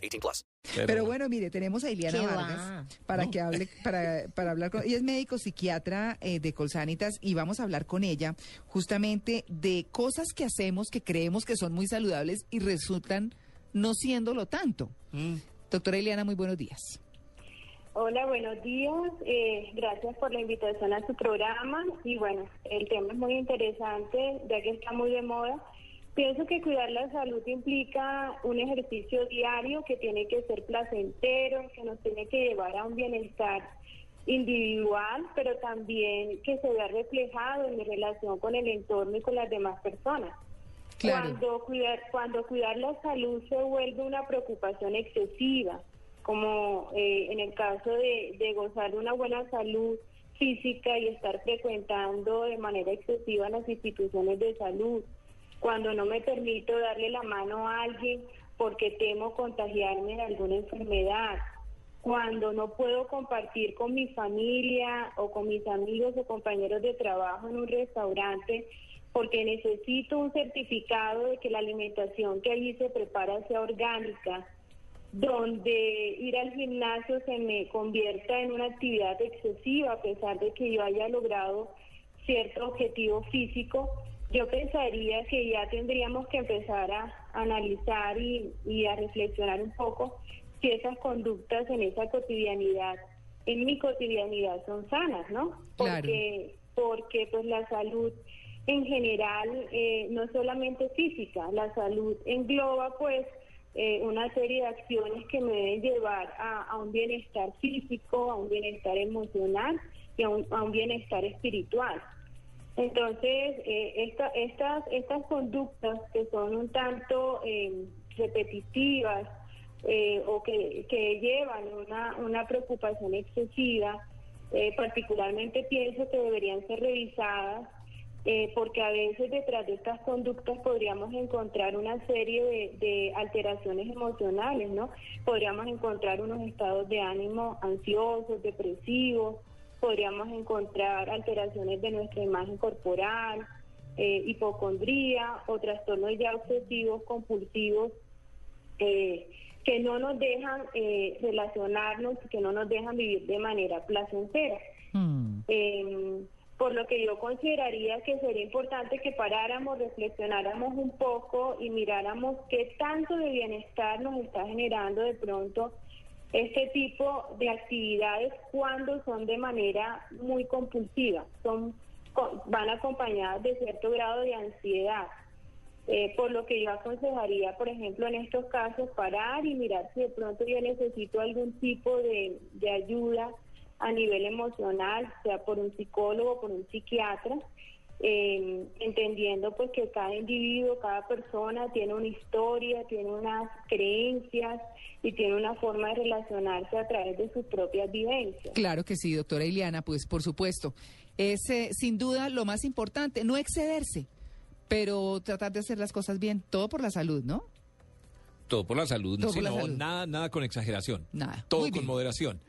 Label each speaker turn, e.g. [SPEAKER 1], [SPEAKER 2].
[SPEAKER 1] 18 plus.
[SPEAKER 2] Pero, bueno, mire, tenemos a Iliana
[SPEAKER 3] ¿Qué
[SPEAKER 2] Vargas
[SPEAKER 3] va?
[SPEAKER 2] para que hable, para, para hablar con ella es médico psiquiatra eh, de Colsanitas y vamos a hablar con ella justamente de cosas que hacemos que creemos que son muy saludables y resultan no siéndolo tanto. Doctora Iliana, muy buenos días.
[SPEAKER 4] Hola, buenos días. Eh, gracias por la invitación a su programa. Y bueno, el tema es muy interesante, ya que está muy de moda. Pienso que cuidar la salud implica un ejercicio diario que tiene que ser placentero, que nos tiene que llevar a un bienestar individual, pero también que se vea reflejado en mi relación con el entorno y con las demás personas.
[SPEAKER 2] Claro.
[SPEAKER 4] Cuando cuidar, cuando cuidar la salud se vuelve una preocupación excesiva, como eh, en el caso de, de gozar de una buena salud física y estar frecuentando de manera excesiva las instituciones de salud, cuando no me permito darle la mano a alguien porque temo contagiarme de alguna enfermedad, cuando no puedo compartir con mi familia o con mis amigos o compañeros de trabajo en un restaurante porque necesito un certificado de que la alimentación que allí se prepara sea orgánica, donde ir al gimnasio se me convierta en una actividad excesiva a pesar de que yo haya logrado cierto objetivo físico, yo pensaría que ya tendríamos que empezar a analizar y, y a reflexionar un poco si esas conductas en esa cotidianidad, en mi cotidianidad son sanas, ¿no?
[SPEAKER 2] Claro.
[SPEAKER 4] Porque, porque pues la salud en general eh, no solamente física, la salud engloba pues eh, una serie de acciones que me deben llevar a, a un bienestar físico, a un bienestar emocional y a un, a un bienestar espiritual. Entonces, eh, esta- estas, estas conductas que son un tanto eh, repetitivas eh, o que, que llevan una, una preocupación excesiva, eh, particularmente pienso que deberían ser revisadas eh, porque a veces detrás de estas conductas podríamos encontrar una serie de, de alteraciones emocionales, ¿no? Podríamos encontrar unos estados de ánimo ansiosos, depresivos, podríamos encontrar alteraciones de nuestra imagen corporal, eh, hipocondría o trastornos ya obsesivos, compulsivos, eh, que no nos dejan eh, relacionarnos, que no nos dejan vivir de manera placentera.
[SPEAKER 2] Hmm.
[SPEAKER 4] Eh, por lo que yo consideraría que sería importante que paráramos, reflexionáramos un poco y miráramos qué tanto de bienestar nos está generando de pronto este tipo de actividades cuando son de manera muy compulsiva, son van acompañadas de cierto grado de ansiedad. Eh, por lo que yo aconsejaría, por ejemplo, en estos casos, parar y mirar si de pronto yo necesito algún tipo de, de ayuda a nivel emocional, sea por un psicólogo, por un psiquiatra, eh, entendiendo pues que cada individuo, cada persona tiene una historia, tiene unas creencias y tiene una forma de relacionarse a través de sus propias vivencias.
[SPEAKER 2] Claro que sí, doctora Iliana, pues por supuesto. Es eh, sin duda lo más importante, no excederse, pero tratar de hacer las cosas bien, todo por la salud, ¿no?
[SPEAKER 5] Todo por la salud,
[SPEAKER 2] Todo
[SPEAKER 5] sí,
[SPEAKER 2] por la
[SPEAKER 5] no,
[SPEAKER 2] salud.
[SPEAKER 5] Nada, nada con exageración.
[SPEAKER 2] Nada.
[SPEAKER 5] Todo
[SPEAKER 2] Muy
[SPEAKER 5] con
[SPEAKER 2] bien.
[SPEAKER 5] moderación.